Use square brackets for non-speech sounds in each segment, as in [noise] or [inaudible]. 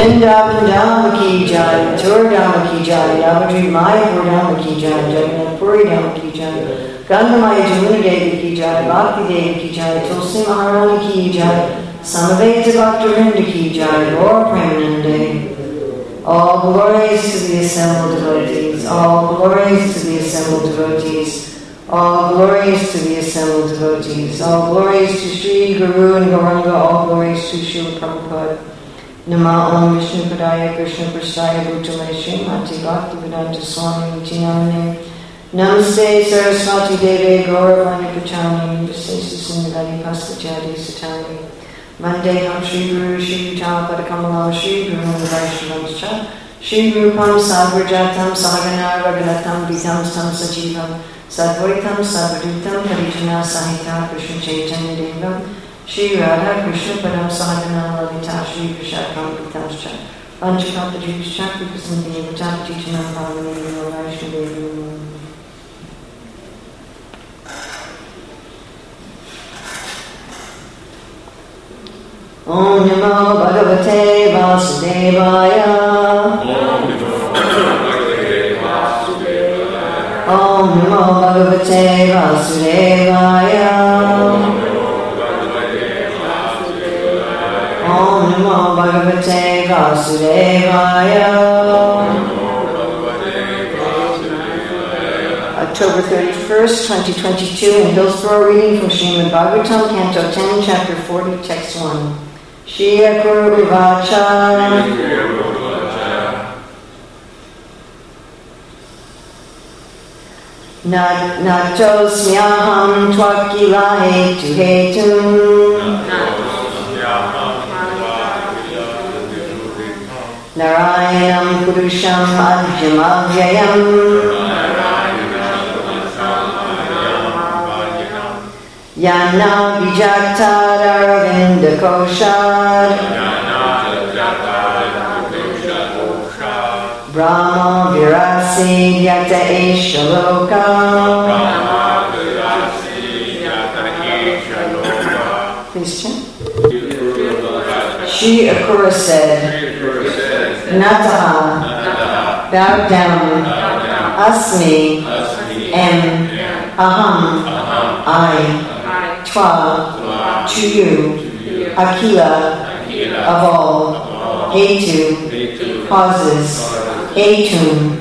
Ki jai, Mathura Dham ki jai, Navadri Mayapur Dham ki jai, Jagannath Puri Dham ki jai, Gandhamaya Jamuna Devi ki jai, Bhakti Devi ki jai, Tulsi Maharani ki jai, Samaveta Bhakta Vrinda ki jai, Gaur Premanande. All glories to the assembled devotees, all glories to the assembled devotees, all glories to the assembled devotees, all glories to Sri Guru and Gauranga, all glories to Srila Prabhupada. Nama Om Vishnu Padaya Krishna Prasthaya Bhutale Srimati Bhakti Vedanta Swami Tinamane Namaste Saraswati Deve Gauravani Pachani Namaste Susindagani Paskachadi Satani Vandeham Shri Guru Yutam Padakamala Shri Guru Vaishnavamscha Shri Rupam Sagrajatam Sagana Raganatam Vitam Tam Sajivam Sadvaitam Sadvadutam Harijana Sahita Krishna Chaitanya Devam Shivaya Krishna Padam Sadhana Lalita Shri Vishakamavitascha Anchakata Jivishakti Pasandhi Vitakti Chanapavani Vaishnadevi Om Namo Bhagavate Vasudevaya. Om Namo Vasudevaya. October 31st, 2022, in Hillsborough, reading from Srimad Bhagavatam, Canto 10, Chapter 40, Text 1. Shri Akrura Uvacha. Natosmyaham twakila hetu hetum. Narayanam Purusham Ajamavyayam Yana Vijaktaravinda Koshad. Brahma Virasi Yata Eshaloka. Please chant. She Akrura said, Nataha, bow down, Asmi, am, Aham, I, Twa, to you, Akila, of all, Hetu, causes, Hetum,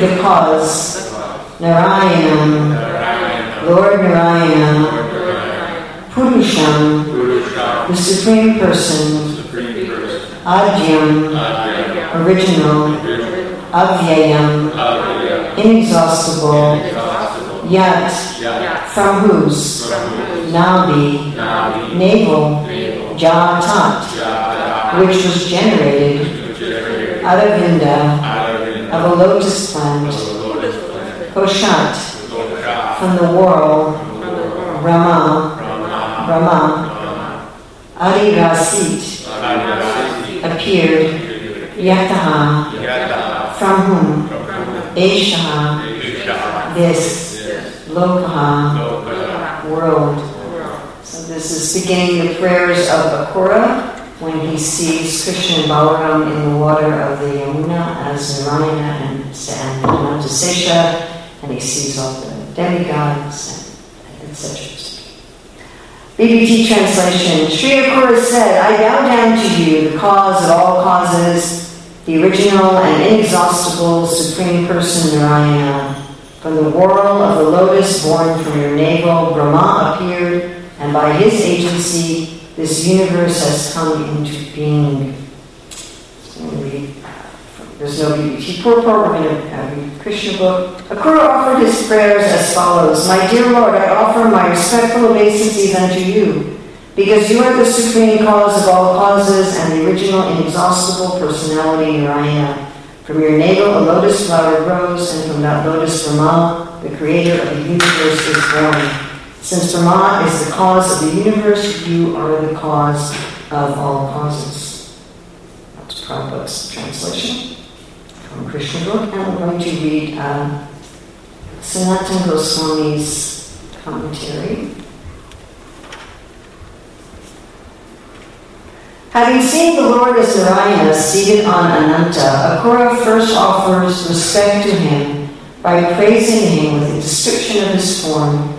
the cause, Narayanam, Lord Narayana, Purusham, the Supreme Person, Adyam, original, Avyayam, inexhaustible, yet, from whose, Nabi, navel, Jatat, which was generated, Aravinda, of a lotus plant, Koshat, from the whorl, Brahma, Brahma, Adirasit, appeared, Yataha, from whom, Eshaha, this, Lokaha, world. So this is beginning the prayers of Akrura when he sees Krishna and Balaram in the water of the Yamuna as Narayana and, and Anantasesha, and he sees all the demigods, and etc. BBT translation Sri Akrura said, I bow down to you, the cause of all causes, the original and inexhaustible Supreme Person Narayana. From the whorl of the lotus born from your navel, Brahma appeared, and by his agency, this universe has come into being. There's no BBT purport. We're going to read Krishna book. Akrura offered his prayers as follows My dear Lord, I offer my respectful obeisances unto you, because you are the supreme cause of all causes and the original inexhaustible personality Narayana. From your navel a lotus flower grows, and from that lotus Brahma, the creator of the universe, is born. Since Brahma is the cause of the universe, you are the cause of all causes. That's Prabhupada's translation from Krishna book, and we're going to read uh, Sanatana Goswami's commentary. Having seen the Lord as Narayana seated on Ananta, Akrura first offers respect to him by praising him with a description of his form.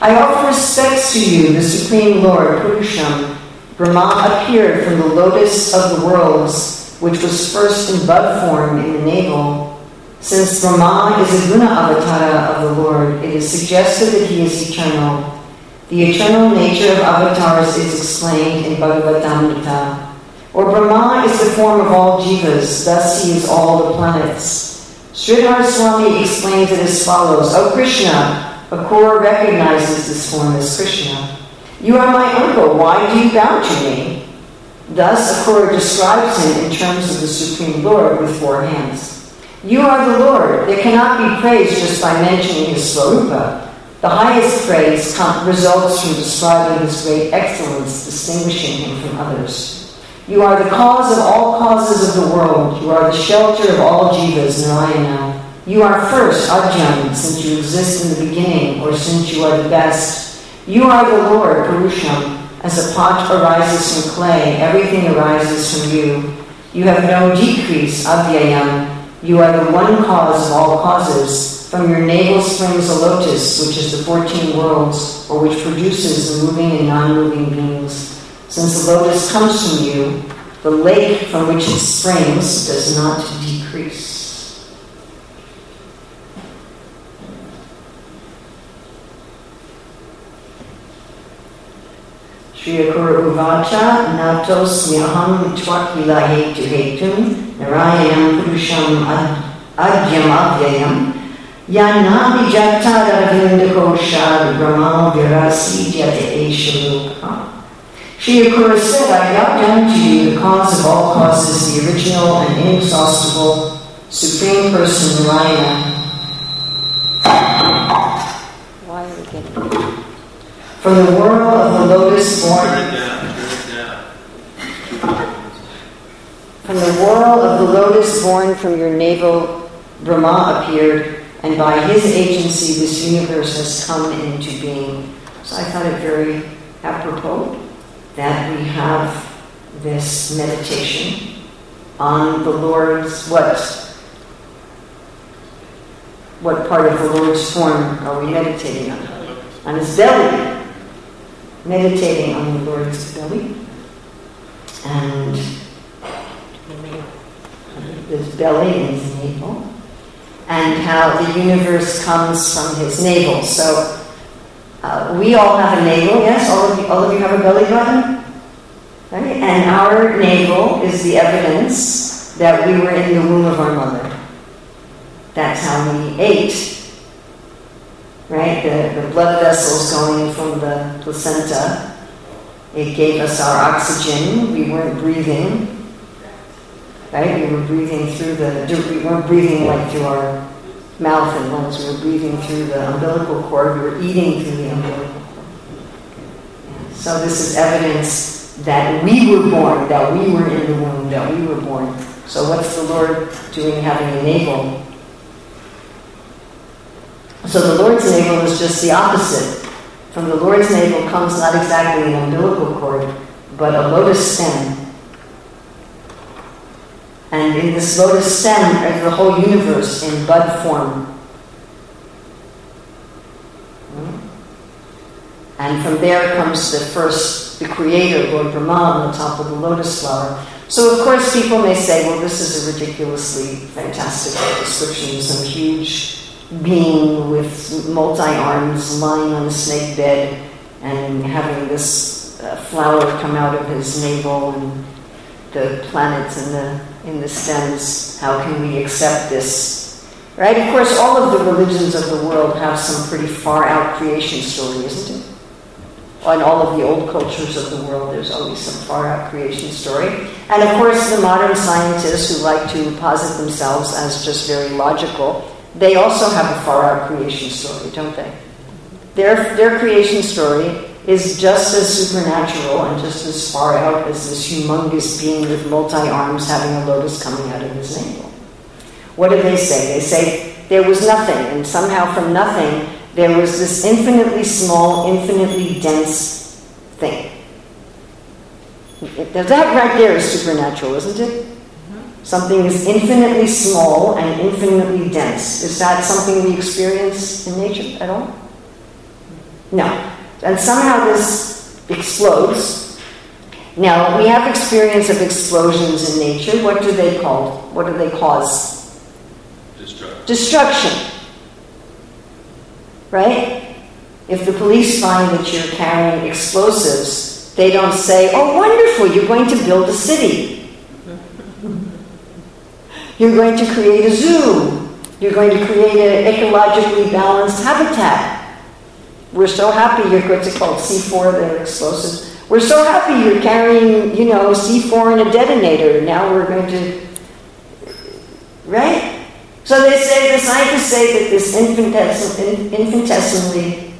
I offer respects to you, the Supreme Lord, Purusham. Brahma appeared from the lotus of the worlds, which was first in bud form in the navel. Since Brahma is a guna avatara of the Lord, it is suggested that he is eternal. The eternal nature of avatars is explained in Bhagavatamrita. Or Brahma is the form of all jivas, thus he is all the planets. Sridhar Swami explains it as follows O Krishna, Akrura recognizes this form as Krishna. You are my uncle, why do you bow to me? Thus, Akrura describes him in terms of the Supreme Lord with four hands. You are the Lord. There cannot be praised just by mentioning his Swarupa. The highest praise results from describing his great excellence, distinguishing him from others. You are the cause of all causes of the world. You are the shelter of all jivas, Narayana. You are first, Ajahn, since you exist in the beginning, or since you are the best. You are the Lord, Purusham. As a pot arises from clay, everything arises from you. You have no decrease, Avyayam. You are the one cause of all causes. From your navel springs a lotus, which is the 14 worlds, or which produces the moving and non moving beings. Since the lotus comes from you, the lake from which it springs does not decrease. Shri Akrura Uvacha Natos Myaham Twakila Hetu Hetum Narayanam Purusham Adyam Avyayam Yana Vijatara Koshad Brahma Virasidhyate Eshaluka. Sri Akrura said, I bow down to you, the cause of all causes, the original and inexhaustible Supreme Person Narayana. Why are we getting From the world of the lotus born. From the world of the lotus born from your navel, Brahma appeared and by his agency, this universe has come into being. So I thought it very apropos that we have this meditation on the Lord's what? What part of the Lord's form are we meditating on? On his belly. Meditating on the Lord's belly. And his belly and his navel and how the universe comes from his navel. So uh, we all have a navel, yes? All of, you, all of you have a belly button? Right? And our navel is the evidence that we were in the womb of our mother. That's how we ate. Right? The, the blood vessels going from the placenta. It gave us our oxygen. We weren't breathing right? We were breathing through the, we weren't breathing like through our mouth and lungs, we were breathing through the umbilical cord, we were eating through the umbilical cord. So this is evidence that we were born, that we were in the womb, that we were born. So what's the Lord doing having a navel? So the Lord's navel is just the opposite. From the Lord's navel comes not exactly an umbilical cord, but a lotus stem and in this lotus stem is the whole universe in bud form. And from there comes the first, the creator, Lord Brahma, on the top of the lotus flower. So, of course, people may say, well, this is a ridiculously fantastic description, of some huge being with multi arms lying on a snake bed and having this uh, flower come out of his navel and the planets and the in the sense, How can we accept this? Right? Of course, all of the religions of the world have some pretty far out creation story, isn't it? In all of the old cultures of the world, there's always some far out creation story. And of course, the modern scientists who like to posit themselves as just very logical, they also have a far out creation story, don't they? Their, their creation story is just as supernatural and just as far out as this humongous being with multi arms having a lotus coming out of his navel. What do they say? They say there was nothing, and somehow from nothing there was this infinitely small, infinitely dense thing. That right there is supernatural, isn't it? Mm-hmm. Something is infinitely small and infinitely dense. Is that something we experience in nature at all? Mm-hmm. No. And somehow this explodes. Now, we have experience of explosions in nature. What do they call? What do they cause? Destruction. Destruction. Right? If the police find that you're carrying explosives, they don't say, oh, wonderful, you're going to build a city. [laughs] You're going to create a zoo. You're going to create an ecologically balanced habitat. We're so happy you're what's it called C4, they're explosives. We're so happy you're carrying, you know, C4 and a detonator. Now we're going to, right? So they say, the scientists say that this infinitesimally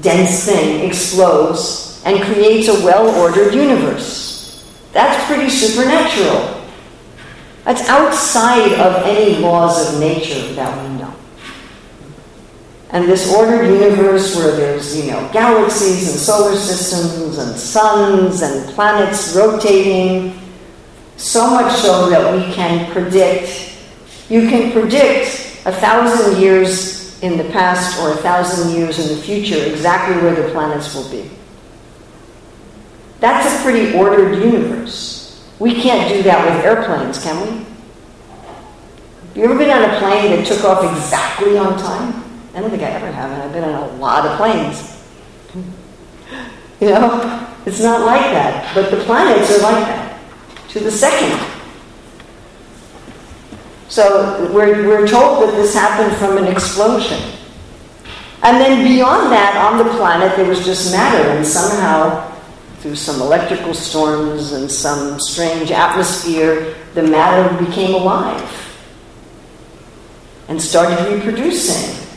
dense thing explodes and creates a well-ordered universe. That's pretty supernatural. That's outside of any laws of nature that we know. And this ordered universe where there's, you know, galaxies and solar systems and suns and planets rotating, so much so that we can predict, you can predict a thousand years in the past or a thousand years in the future exactly where the planets will be. That's a pretty ordered universe. We can't do that with airplanes, can we? You ever been on a plane that took off exactly on time? I don't think I ever have, and I've been on a lot of planes. You know, it's not like that, but the planets are like that to the second. So we're, we're told that this happened from an explosion. And then beyond that, on the planet, there was just matter, and somehow through some electrical storms and some strange atmosphere, the matter became alive and started reproducing.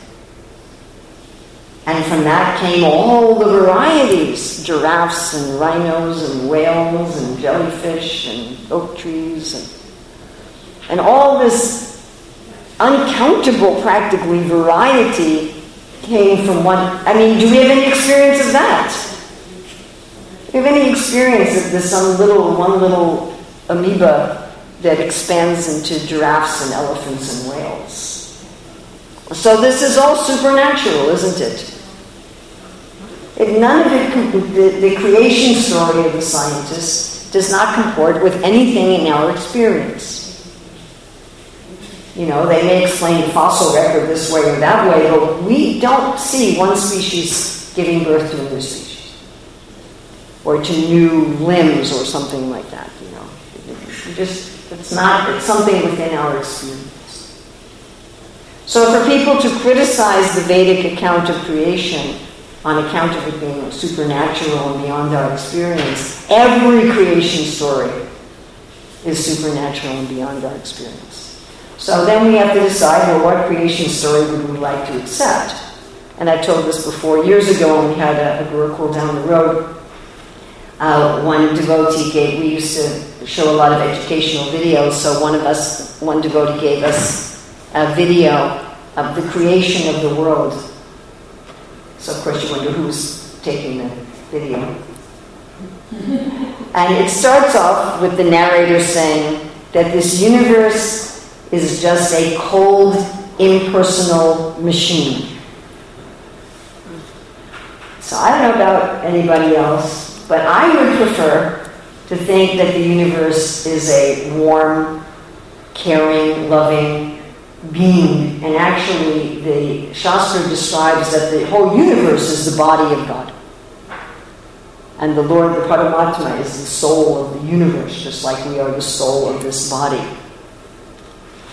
And from that came all the varieties giraffes and rhinos and whales and jellyfish and oak trees and, and all this uncountable, practically, variety came from one. I mean, do we have any experience of that? Do you have any experience of this little one little amoeba that expands into giraffes and elephants and whales? So this is all supernatural, isn't it? If none of it, the, the creation story of the scientists does not comport with anything in our experience. You know, they may explain the fossil record this way or that way, but we don't see one species giving birth to another species or to new limbs or something like that, you know. just, it's not, it's something within our experience. So for people to criticize the Vedic account of creation on account of it being supernatural and beyond our experience, every creation story is supernatural and beyond our experience. So then we have to decide, well, what creation story would we like to accept? And I told this before. Years ago, when we had a, a Gurukul down the road, uh, one devotee gave, we used to show a lot of educational videos, so one of us, one devotee gave us a video of the creation of the world. So, of course, you wonder who's taking the video. and it starts off with the narrator saying that this universe is just a cold, impersonal machine. So I don't know about anybody else, but I would prefer to think that the universe is a warm, caring, loving being. And actually, the Shastra describes that the whole universe is the body of God. And the Lord, the Paramatma, is the soul of the universe, just like we are the soul of this body.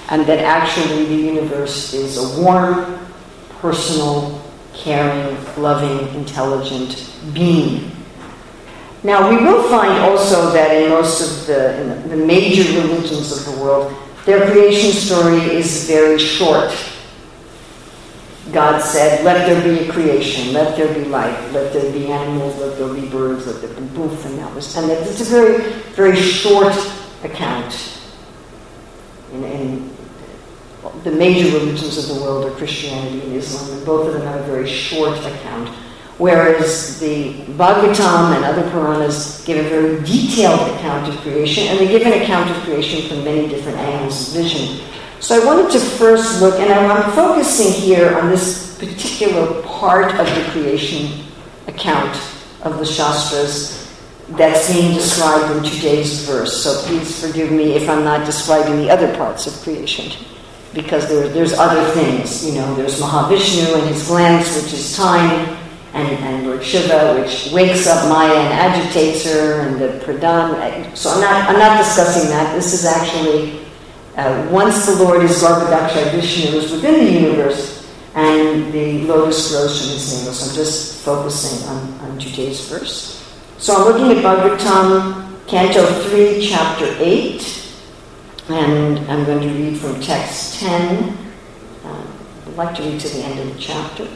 And that actually the universe is a warm, personal, caring, loving, intelligent being now, we will find also that in most of the, the major religions of the world, their creation story is very short. God said, let there be a creation, let there be life, let there be animals, let there be birds, let there be boof, and that was, and it's a very, very short account. In, in the major religions of the world are Christianity and Islam, and both of them have a very short account Whereas the Bhagavatam and other Puranas give a very detailed account of creation, and they give an account of creation from many different angles of vision. So I wanted to first look, and I'm focusing here on this particular part of the creation account of the Shastras that's being described in today's verse. So please forgive me if I'm not describing the other parts of creation, because there, there's other things. You know, there's Mahavishnu and his glance, which is time, and, and Lord Shiva, which wakes up Maya and agitates her, and the Pradhan. So I'm not, I'm not discussing that. This is actually, uh, once the Lord is Garbhodaksha Vishnu is within the universe, and the lotus grows from his navel. So I'm just focusing on, on today's verse. So I'm looking at Bhagavatam, Canto 3, Chapter 8, and I'm going to read from text 10. Uh, I'd like to read to the end of the chapter,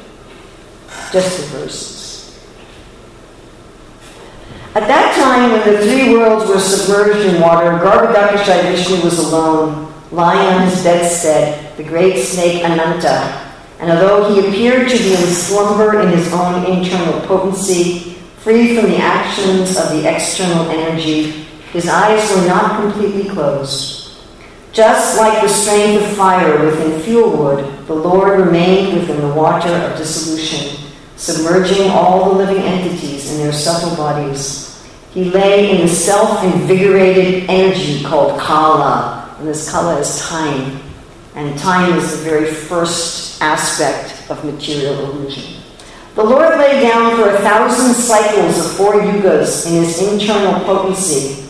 just the verses. At that time, when the three worlds were submerged in water, Garbhodakashayi Vishnu was alone, lying on his bedstead, the great snake Ananta and although he appeared to be in slumber in his own internal potency, free from the actions of the external energy, his eyes were not completely closed. Just like the strength of fire within fuel wood, the Lord remained within the water of dissolution, submerging all the living entities in their subtle bodies. He lay in the self invigorated energy called Kala, and this Kala is time, and time is the very first aspect of material illusion. The Lord lay down for a thousand cycles of four yugas in his internal potency.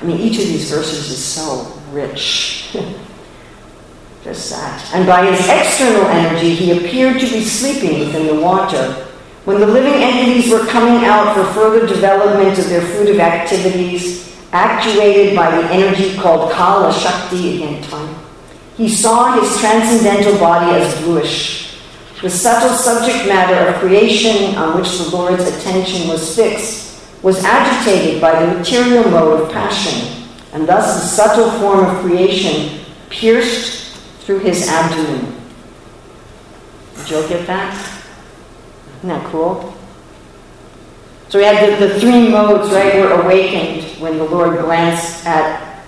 I mean, each of these verses is so rich. [laughs] Just that. And by his external energy, he appeared to be sleeping within the water. When the living entities were coming out for further development of their fruitive activities, actuated by the energy called Kala Shakti, again, time, he saw his transcendental body as bluish. The subtle subject matter of creation on which the Lord's attention was fixed was agitated by the material mode of passion, and thus the subtle form of creation pierced through his abdomen. Did you all get that? Isn't that cool? So we had the, the three modes, right, were awakened when the Lord glanced at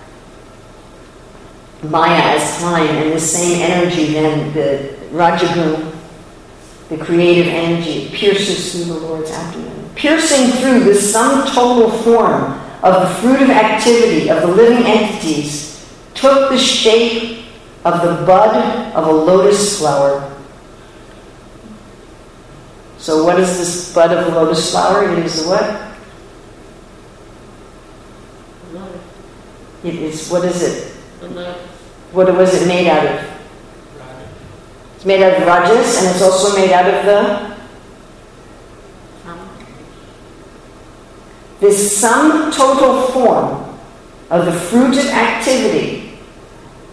Maya as time, and the same energy then, the Rajagun, the creative energy, pierces through the Lord's abdomen, piercing through the sum total form of the fruitive activity of the living entities, took the shape of the bud of a lotus flower. So, what is this bud of a lotus flower? It is what? It is, what is it? What was it made out of? It's made out of rajas and it's also made out of the this sum total form of the fruitive activity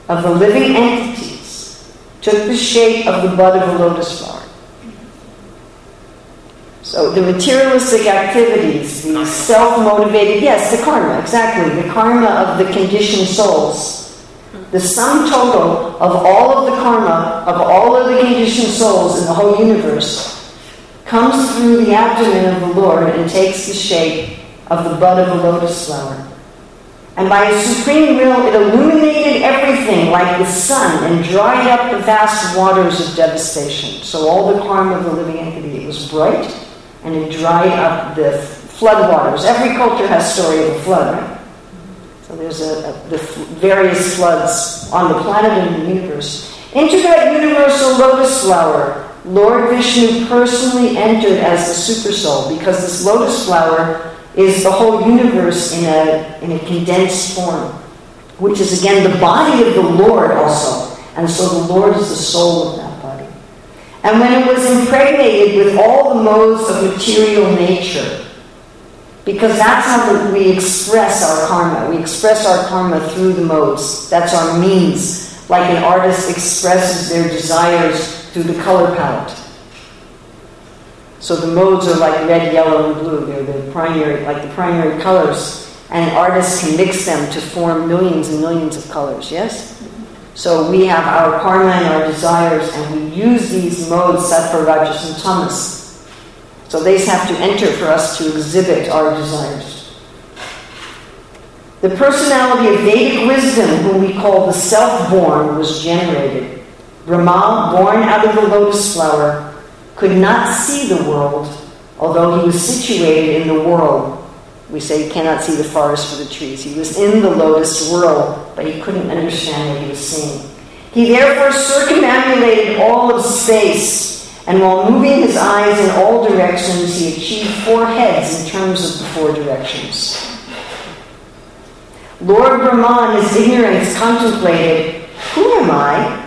of the living entities took the shape of the bud of a lotus flower. So the materialistic activities, the self-motivated, yes, the karma, exactly, the karma of the conditioned souls the sum total of all of the karma of all of the conditioned souls in the whole universe comes through the abdomen of the Lord and takes the shape of the bud of a lotus flower. And by his supreme will, it illuminated everything like the sun and dried up the vast waters of devastation. So all the karma of the living entity, it was bright and it dried up the flood waters. Every culture has story of a flood, right? So there's a, a, the various floods on the planet and the universe. Into that universal lotus flower, Lord Vishnu personally entered as the supersoul because this lotus flower is the whole universe in a, in a condensed form, which is again the body of the Lord also. And so the Lord is the soul of that body. And when it was impregnated with all the modes of material nature, because that's how we express our karma. We express our karma through the modes. That's our means. Like an artist expresses their desires through the color palette. So the modes are like red, yellow, and blue. They're the primary, like the primary colors. And artists can mix them to form millions and millions of colors, yes? So we have our karma and our desires, and we use these modes, set sattva, rajas, and tamas, So they have to enter for us to exhibit our desires. The personality of Vedic wisdom, whom we call the self born, was generated. Brahma, born out of the lotus flower, could not see the world, although he was situated in the world. We say you cannot see the forest for the trees. He was in the lotus world, but he couldn't understand what he was seeing. He therefore circumambulated all of space, and while moving his eyes in all directions, he achieved four heads in terms of the four directions. Lord Brahma, in his ignorance, contemplated, Who am I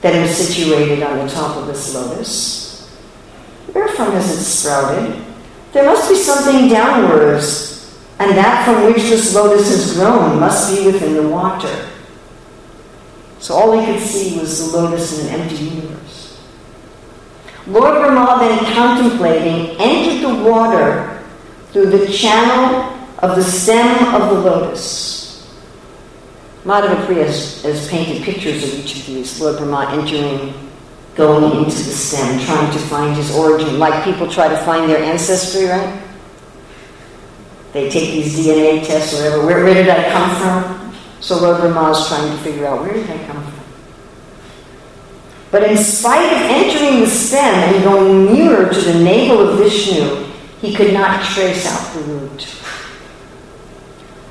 that am situated on the top of this lotus? Wherefrom has it sprouted? There must be something downwards, and that from which this lotus has grown must be within the water. So all he could see was the lotus in an empty universe. Lord Brahma, then contemplating, entered the water through the channel of the stem of the lotus. Madhava Priya has, has painted pictures of each of these. Lord Brahma entering, going into the stem, trying to find his origin, like people try to find their ancestry, right? They take these DNA tests, or whatever. Where, where did I come from? So Lord Brahma is trying to figure out where did I come from? But in spite of entering the stem and going nearer to the navel of Vishnu, he could not trace out the root.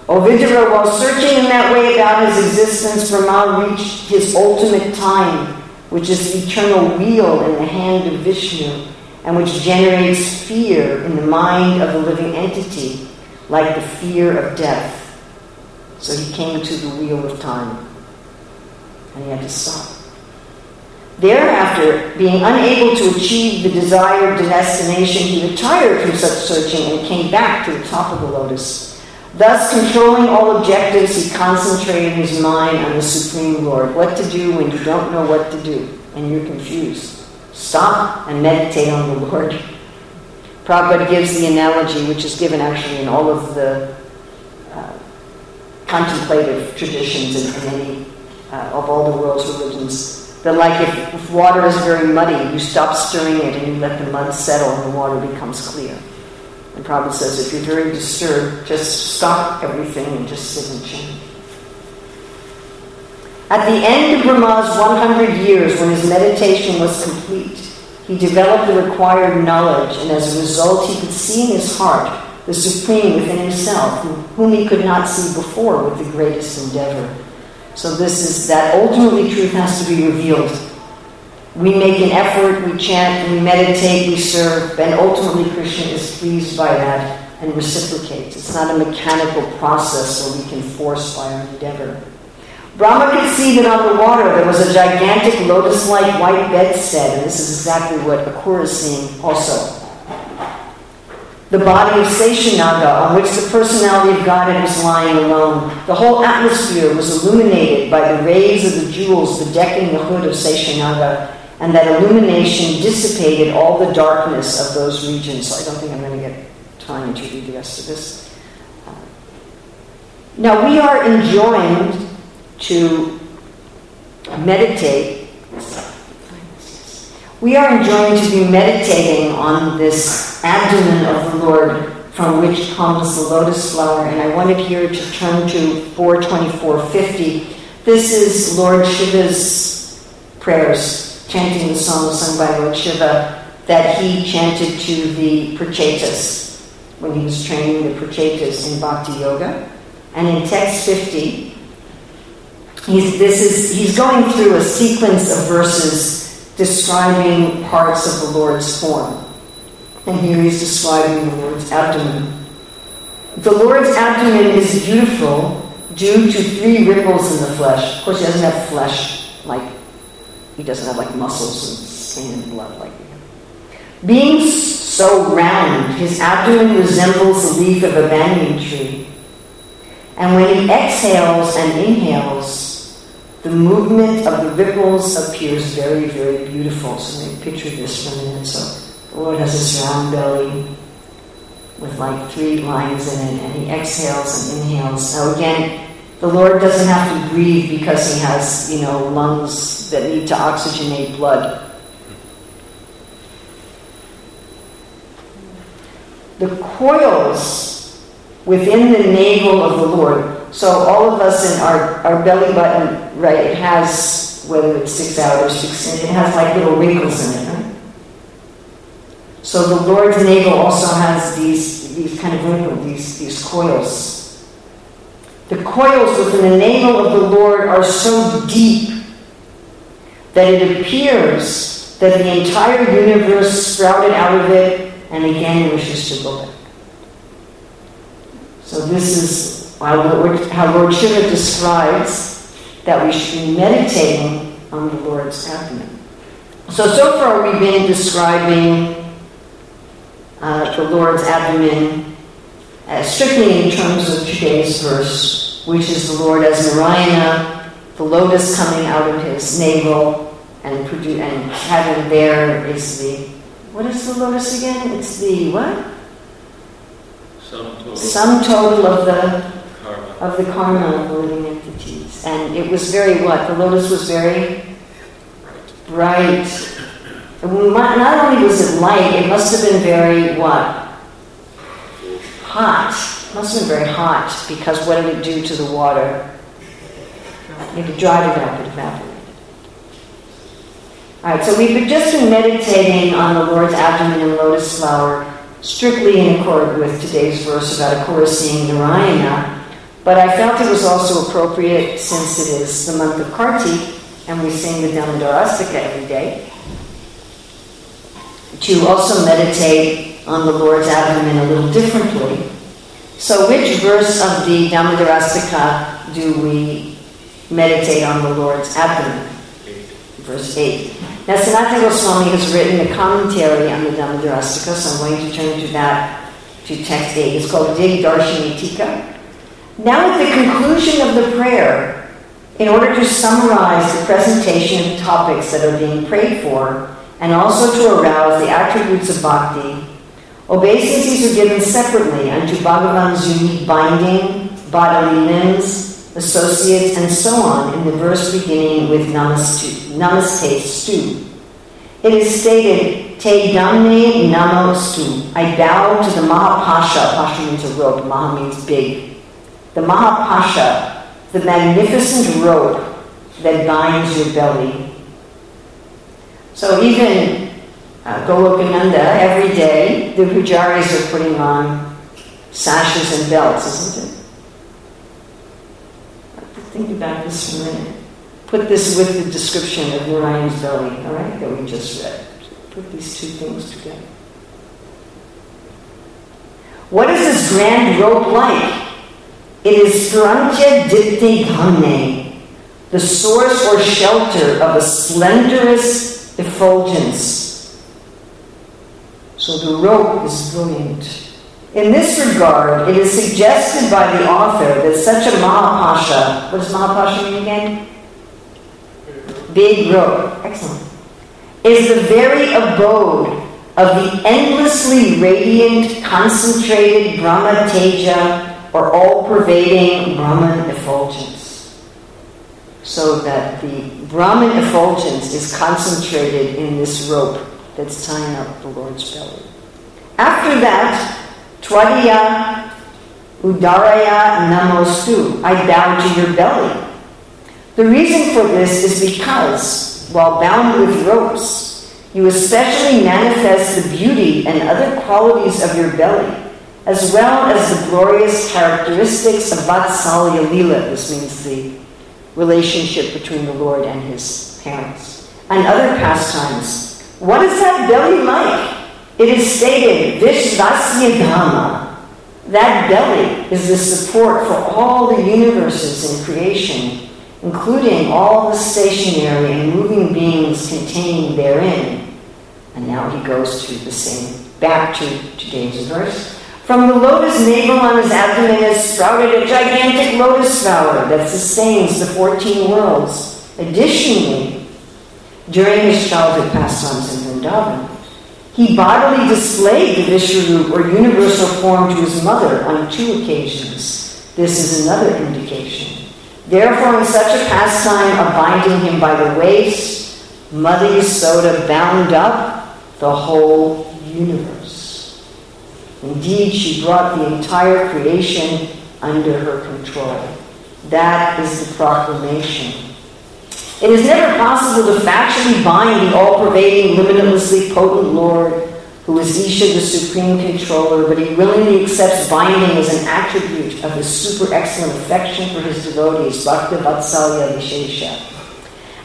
O Vidura, while searching in that way about his existence, Brahma reached his ultimate time, which is the eternal wheel in the hand of Vishnu, and which generates fear in the mind of the living entity, like the fear of death. So he came to the wheel of time and he had to stop. Thereafter, being unable to achieve the desired destination, he retired from such searching and came back to the top of the lotus. Thus, controlling all objectives, he concentrated his mind on the Supreme Lord. What to do when you don't know what to do and you're confused. Stop and meditate on the Lord. Prabhupada gives the analogy, which is given actually in all of the contemplative traditions in, in any uh, of all the world's religions. That like if, if water is very muddy, you stop stirring it and you let the mud settle and the water becomes clear. And Prabhupada says if you're very disturbed, just stop everything and just sit and chant. At the end of Brahma's 100 years, when his meditation was complete, he developed the required knowledge, and as a result, he could see in his heart the supreme within himself, whom he could not see before with the greatest endeavor. So this is that ultimately truth has to be revealed. We make an effort, we chant, we meditate, we serve, and ultimately Krishna is pleased by that and reciprocates. It's not a mechanical process where we can force by our endeavor. Brahma could see that on the water there was a gigantic lotus-like white bedstead, and this is exactly what Akrura is seeing also the body of Seshanaga, on which the personality of Godhead was lying alone. The whole atmosphere was illuminated by the rays of the jewels bedecking the hood of Seshanaga, and that illumination dissipated all the darkness of those regions. So I don't think I'm going to get time to read the rest of this. Uh, now we are enjoined to meditate we are enjoined to be meditating on this abdomen of the Lord from which comes the lotus flower. And I wanted here to turn to 424.50. This is Lord Shiva's prayers, chanting the song sung by Lord Shiva that he chanted to the Prachetas when he was training the Prachetas in Bhakti Yoga. And in text 50, he's, this is, he's going through a sequence of verses describing parts of the Lord's form. And here he's describing the Lord's abdomen. The Lord's abdomen is beautiful due to three ripples in the flesh. Of course, he doesn't have flesh like, he doesn't have like muscles and skin and blood like have. Being so round, his abdomen resembles the leaf of a banyan tree. And when he exhales and inhales, the movement of the ripples appears very, very beautiful. So maybe picture this for a minute. So the Lord has this round belly with like three lines in it, and he exhales and inhales. Now again, the Lord doesn't have to breathe because he has, you know, lungs that need to oxygenate blood. the coils within the navel of the Lord. So all of us in our, our belly button, right, it has, whether it sticks out or in, it has like little wrinkles in it, right? So the Lord's navel also has these, these kind of wrinkles, these, these coils. The coils within the navel of the Lord are so deep that it appears that the entire universe sprouted out of it and again wishes to go back. So this is how Lord, Shiva describes that we should be meditating on the Lord's abdomen. So, so far we've been describing uh, the Lord's abdomen uh, strictly in terms of today's verse, which is the Lord as Narayana, the lotus coming out of his navel, and, produ- and heaven there is the, what is the lotus again? It's the what? Sum total. Sum total of the karma. of the karma of the living entities. And it was very what? The lotus was very bright. And Not only was it light, it must have been very what? Hot. Must have been very hot because what did it do to the water? It dried it up, it evaporated. All right, so we've just been meditating on the Lord's abdomen and lotus flower, strictly in accord with today's verse about Akrura seeing Narayana. But I felt it was also appropriate since it is the month of Kartik and we sing the Damodarashtaka every day to also meditate on the Lord's abdomen a little differently. So, which verse of the Damodarashtaka do we meditate on the Lord's abdomen? Verse 8. Now, Sanatana Goswami has written a commentary on the Damodarashtaka, so I'm going to turn to that, to text 8. It's called Dig Darshani Tika. Now, at the conclusion of the prayer, in order to summarize the presentation of topics that are being prayed for, and also to arouse the attributes of bhakti, obeisances are given separately unto Bhagavan's unique binding, bodily limbs, associates, and so on in the verse beginning with namaste, stu. It is stated, Te damne namostu. I bow to the Mahapasha. Pasha means a rope. Maha means big. The Mahapasha, the magnificent rope that binds your belly. So even uh, Golokananda, every day, the pujaris are putting on sashes and belts, isn't it? Think about this for a minute. Put this with the description of Narayan's belly, all right, that we just read. Put these two things together. What is this grand rope like? It is Sprantya Dipte Dhane, the source or shelter of a slenderous effulgence. So the rope is brilliant. In this regard, it is suggested by the author that such a Mahapasha, what does Mahapasha mean again? Big rope. Excellent. Is the very abode of the endlessly radiant, concentrated Brahma Teja or all pervading Brahman effulgence. So that the Brahman effulgence is concentrated in this rope that's tying up the Lord's belly. After that, Twadaya Udaraya Namostu, I bow to your belly. The reason for this is because, while bound with ropes, you especially manifest the beauty and other qualities of your belly, as well as the glorious characteristics of Vatsalya Lila. This means the relationship between the Lord and his parents, and other pastimes. What is that belly like? It is stated, Vishvasya Dhamma. That belly is the support for all the universes in creation, including all the stationary and moving beings contained therein. And now he goes to the same, back to today's verse. From the lotus navel on his abdomen has sprouted a gigantic lotus flower that sustains the 14 worlds. Additionally, during his childhood pastimes in Vrindavan, he bodily displayed the Vishwarup or universal form to his mother on two occasions. This is another indication. Therefore, in such a pastime of binding him by the waist, Mother Yasoda bound up the whole universe. Indeed, she brought the entire creation under her control. That is the proclamation. It is never possible to factually bind the all pervading, limitlessly potent Lord who is Isha, the supreme controller, but he willingly accepts binding as an attribute of his super excellent affection for his devotees, Bhakta Vatsalya Vishesha.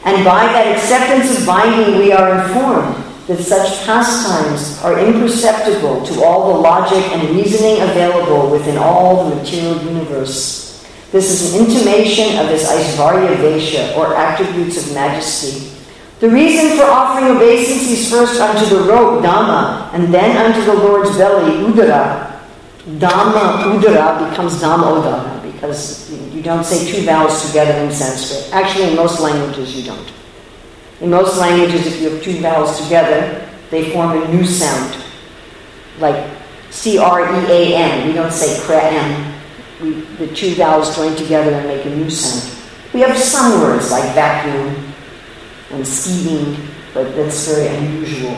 And by that acceptance of binding, we are informed that such pastimes are imperceptible to all the logic and reasoning available within all the material universe. This is an intimation of his Aishvarya Vesha, or attributes of majesty, the reason for offering obeisances first unto the rope, Dhamma, and then unto the Lord's belly, Udara, Dhamma Udara becomes Damodara because you don't say two vowels together in Sanskrit. Actually, in most languages, you don't. In most languages, if you have two vowels together, they form a new sound, like C R E A N. We don't say cran. We, the two vowels join together and make a new sound. We have some words like vacuum and scheming, but that's very unusual.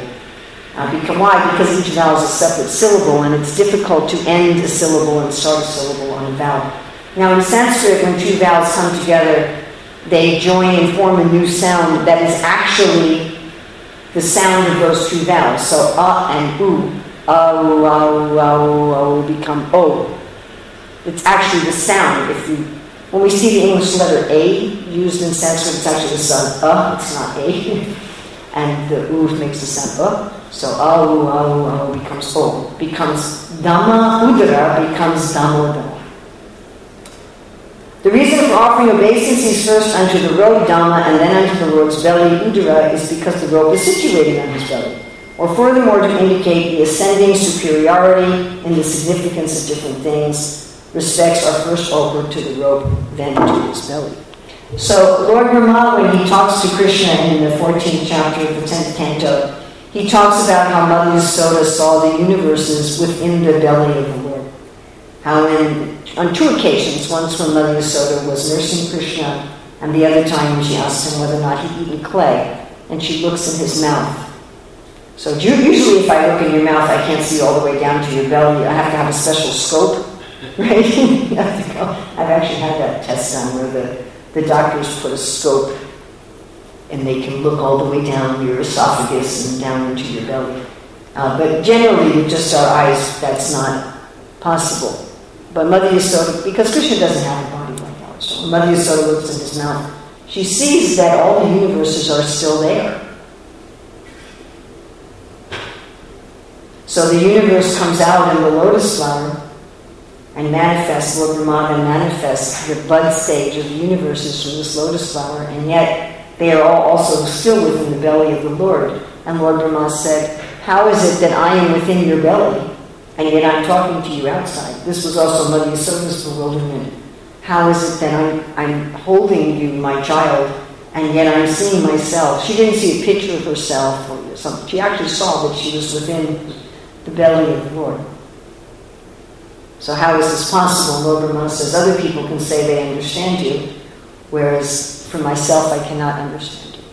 Uh, because, why? Because each vowel is a separate syllable, and it's difficult to end a syllable and start a syllable on a vowel. Now, in Sanskrit, when two vowels come together, they join and form a new sound that is actually the sound of those two vowels. So, a and u, o, o, o, o become o. It's actually the sound. If you when we see the English letter A used in Sanskrit, it's actually the sound uh, it's not A. [laughs] and the U makes the sound uh. So au, au, au becomes O. Becomes Dhamma Udara becomes Dhamma The reason for offering obeisances first unto the robe Dhamma and then unto the Lord's belly Udara is because the robe is situated on his belly. Or furthermore to indicate the ascending superiority in the significance of different things respects are first offered to the rope, then to his belly. So Lord Brahma, when he talks to Krishna in the 14th chapter of the 10th canto, he talks about how Mother Yasoda saw the universes within the belly of the Lord. How in, on two occasions, once when Mother Yasoda was nursing Krishna, and the other time she asked him whether or not he'd eaten clay, and she looks in his mouth. So usually if I look in your mouth, I can't see all the way down to your belly. I have to have a special scope [laughs] right? [laughs] I've actually had that test done where the, the doctors put a scope and they can look all the way down your esophagus and down into your belly. Uh, but generally, with just our eyes, that's not possible. But Mother Yasoda, because Krishna doesn't have a body like ours, so Mother Yasoda looks in his mouth. She sees that all the universes are still there. So the universe comes out in the lotus flower and manifests, Lord Brahmana manifests the bud stage of the universes from this lotus flower, and yet they are all also still within the belly of the Lord. And Lord Brahma said, How is it that I am within your belly, and yet I'm talking to you outside? This was also Mother Yasoda's bewilderment. How is it that I'm, I'm holding you, my child, and yet I'm seeing myself? She didn't see a picture of herself or something. She actually saw that she was within the belly of the Lord. So how is this possible? Lord Brahma says other people can say they understand you, whereas for myself I cannot understand you.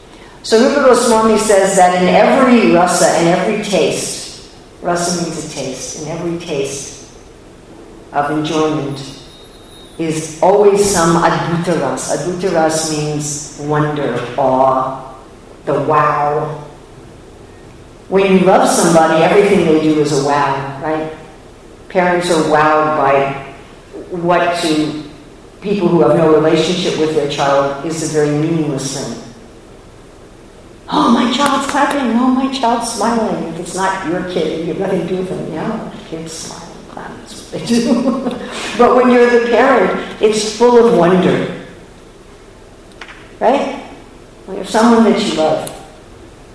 So Rupa Goswami says that in every rasa, in every taste, rasa means a taste, in every taste of enjoyment is always some adbhuta ras. Adbhuta ras means wonder, awe, the wow. When you love somebody, everything they do is a wow, right? Parents are wowed by what to people who have no relationship with their child is a very meaningless thing. Oh, my child's clapping. Oh, my child's smiling. If it's not your kid, you have nothing to do with them. Yeah, kids smile and clap. That's what they do. [laughs] but when you're the parent, it's full of wonder. Right? When you have someone that you love,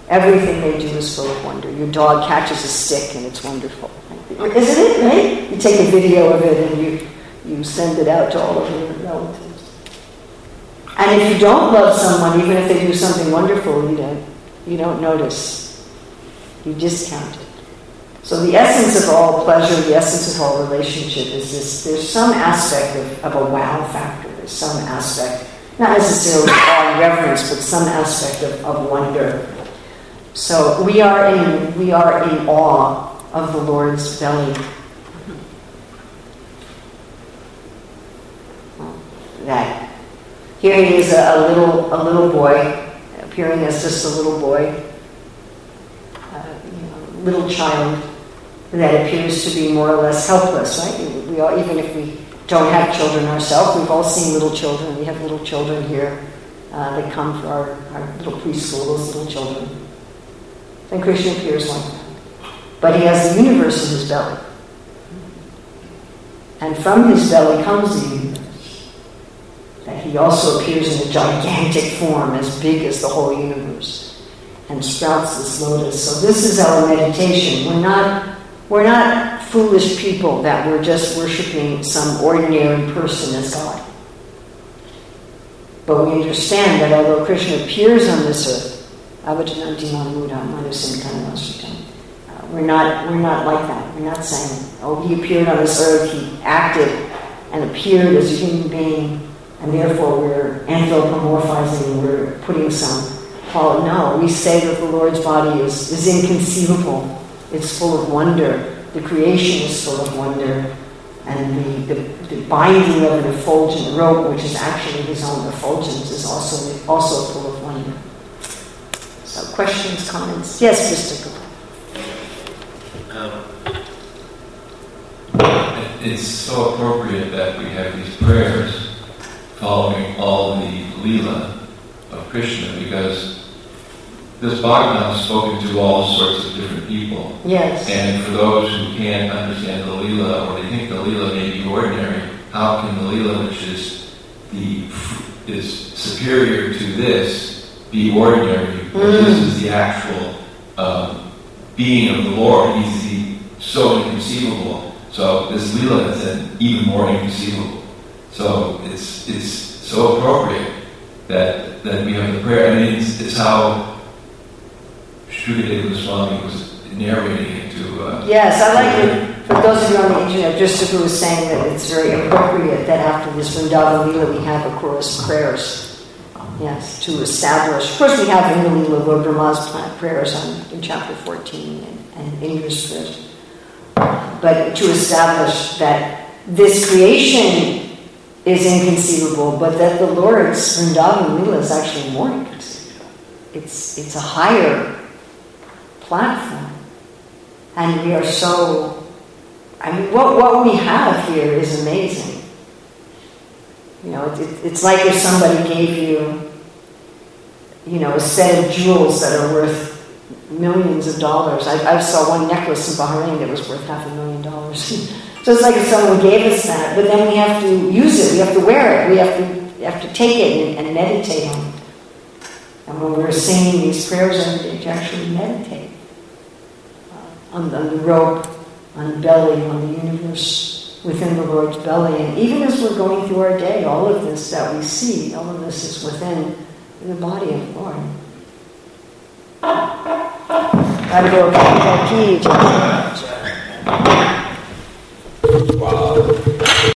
everything they do is full of wonder. Your dog catches a stick and it's wonderful. Isn't it, right? You take a video of it and you, you send it out to all of your relatives. And if you don't love someone, even if they do something wonderful, you don't, you don't notice. You discount it. So the essence of all pleasure, the essence of all relationship is this, there's some aspect of, of a wow factor. There's some aspect, not necessarily awe and reverence, but some aspect of, of wonder. So we are in we are in awe of the Lord's belly. That here he is a, little a little boy appearing as just a little boy, uh, you know, little child that appears to be more or less helpless. Right? We all, even if we don't have children ourselves, we've all seen little children. We have little children here. Uh, that come for our, our little preschools, little children. And Krishna appears like that. But he has the universe in his belly. And from his belly comes the universe. That he also appears in a gigantic form, as big as the whole universe, and sprouts this lotus. So this is our meditation. We're not, we're not foolish people that we're just worshiping some ordinary person as God. But we understand that although Krishna appears on this earth, we're not, we're not like that. We're not saying, oh, he appeared on this earth, he acted and appeared as a human being, and therefore we're anthropomorphizing, we're putting some quality. No, we say that the Lord's body is, is inconceivable. It's full of wonder. The creation is full of wonder. And the, the, the binding of an effulgent rope, which is actually his own effulgence, is also, also full of wonder. So questions, comments? Yes, Mr. Um, it's so appropriate that we have these prayers following all the Leela of Krishna because this Bhagavatam is spoken to all sorts of different people. Yes. And for those who can't understand the Leela or they think the Leela may be ordinary, how can the Leela, which is the is superior to this, be ordinary? Mm. This is the actual um, being of the Lord. He's the, so inconceivable. So this Leela is then even more inconceivable. So it's it's so appropriate that that we have the prayer. I mean, it's, it's how Sukadeva Goswami was narrating it to. Uh, yes, I like it. For those of you on the internet, just who was saying that it's very appropriate that after this Vrindavan Leela we have a chorus of prayers. Yes, to establish. Of course, we have in the Leela Lord Brahma's prayers on, in chapter 14 and, and Indra's. But to establish that this creation is inconceivable, but that the Lord's Vrindavan Leela is actually more inconceivable. It's, it's a higher platform. And we are so, I mean, what, what we have here is amazing. You know, it, it, it's like if somebody gave you you know, a set of jewels that are worth millions of dollars. I, I saw one necklace in Bahrain that was worth half a million dollars. [laughs] so it's like if someone gave us that, but then we have to use it, we have to wear it, we have to, have to take it and, and meditate on it. And when we're singing these prayers every day, to actually meditate uh, on, on the rope, on belly, on the universe within the Lord's belly. And even as we're going through our day, all of this that we see, all of this is within the body of the Lord. 还有，还有 P。